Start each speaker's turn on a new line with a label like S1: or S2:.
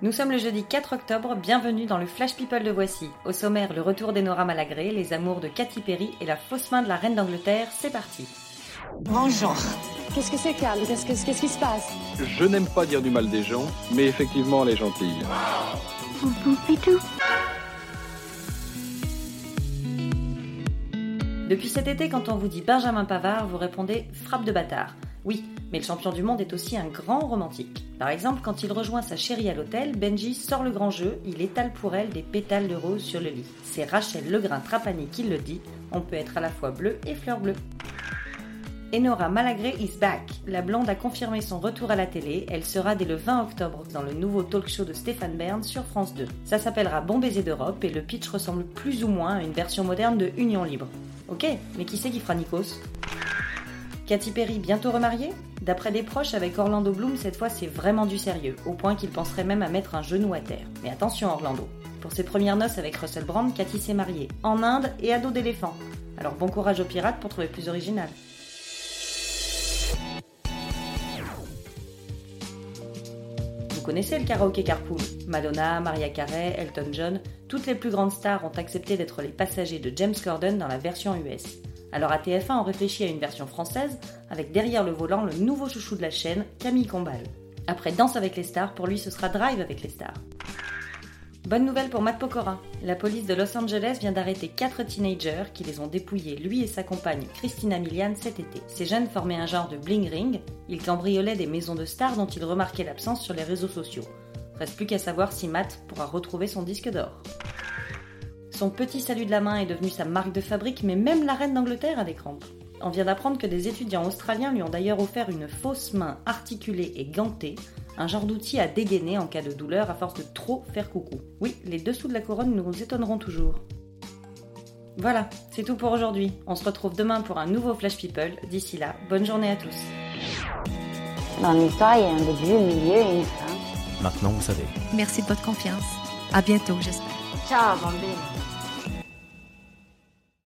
S1: Nous sommes le jeudi 4 octobre, bienvenue dans le Flash People de Voici. Au sommaire, le retour d'Enora Malagré, les amours de Katy Perry et la fausse main de la reine d'Angleterre, c'est parti.
S2: Bonjour.
S3: Qu'est-ce que c'est, Carl Qu'est-ce que- qu'est-ce qui se passe?
S4: Je n'aime pas dire du mal des gens, mais effectivement, elle est gentille.
S1: Depuis cet été, quand on vous dit Benjamin Pavard, vous répondez frappe de bâtard. Oui, mais le champion du monde est aussi un grand romantique. Par exemple, quand il rejoint sa chérie à l'hôtel, Benji sort le grand jeu, il étale pour elle des pétales de rose sur le lit. C'est Rachel Legrain Trapani qui le dit, on peut être à la fois bleu et fleur bleue. Enora Malagré is back. La blonde a confirmé son retour à la télé. Elle sera dès le 20 octobre dans le nouveau talk show de Stéphane Bern sur France 2. Ça s'appellera Bon baiser d'Europe et le pitch ressemble plus ou moins à une version moderne de Union Libre. Ok, mais qui c'est qui fera Nikos? Katy Perry bientôt remariée? D'après des proches, avec Orlando Bloom, cette fois c'est vraiment du sérieux, au point qu'il penserait même à mettre un genou à terre. Mais attention Orlando. Pour ses premières noces avec Russell Brand, Katy s'est mariée en Inde et à dos d'éléphant. Alors bon courage aux pirates pour trouver plus original. Vous connaissez le karaoké carpool? Madonna, Maria Carey, Elton John, toutes les plus grandes stars ont accepté d'être les passagers de James Corden dans la version US. Alors à TF1, on réfléchit à une version française, avec derrière le volant le nouveau chouchou de la chaîne, Camille Combal. Après Danse avec les stars, pour lui ce sera Drive avec les stars. Bonne nouvelle pour Matt Pokora. La police de Los Angeles vient d'arrêter quatre teenagers qui les ont dépouillés, lui et sa compagne Christina Milian, cet été. Ces jeunes formaient un genre de bling ring. Ils cambriolaient des maisons de stars dont ils remarquaient l'absence sur les réseaux sociaux. Reste plus qu'à savoir si Matt pourra retrouver son disque d'or. Son petit salut de la main est devenu sa marque de fabrique, mais même la reine d'Angleterre a des crampes. On vient d'apprendre que des étudiants australiens lui ont d'ailleurs offert une fausse main articulée et gantée, un genre d'outil à dégainer en cas de douleur à force de trop faire coucou. Oui, les dessous de la couronne nous étonneront toujours. Voilà, c'est tout pour aujourd'hui. On se retrouve demain pour un nouveau Flash People. D'ici là, bonne journée à tous.
S5: Dans l'histoire, il y a un début, un milieu et une fin.
S6: Maintenant, vous savez.
S2: Merci de votre confiance. À bientôt, j'espère.
S5: Ciao, bambini.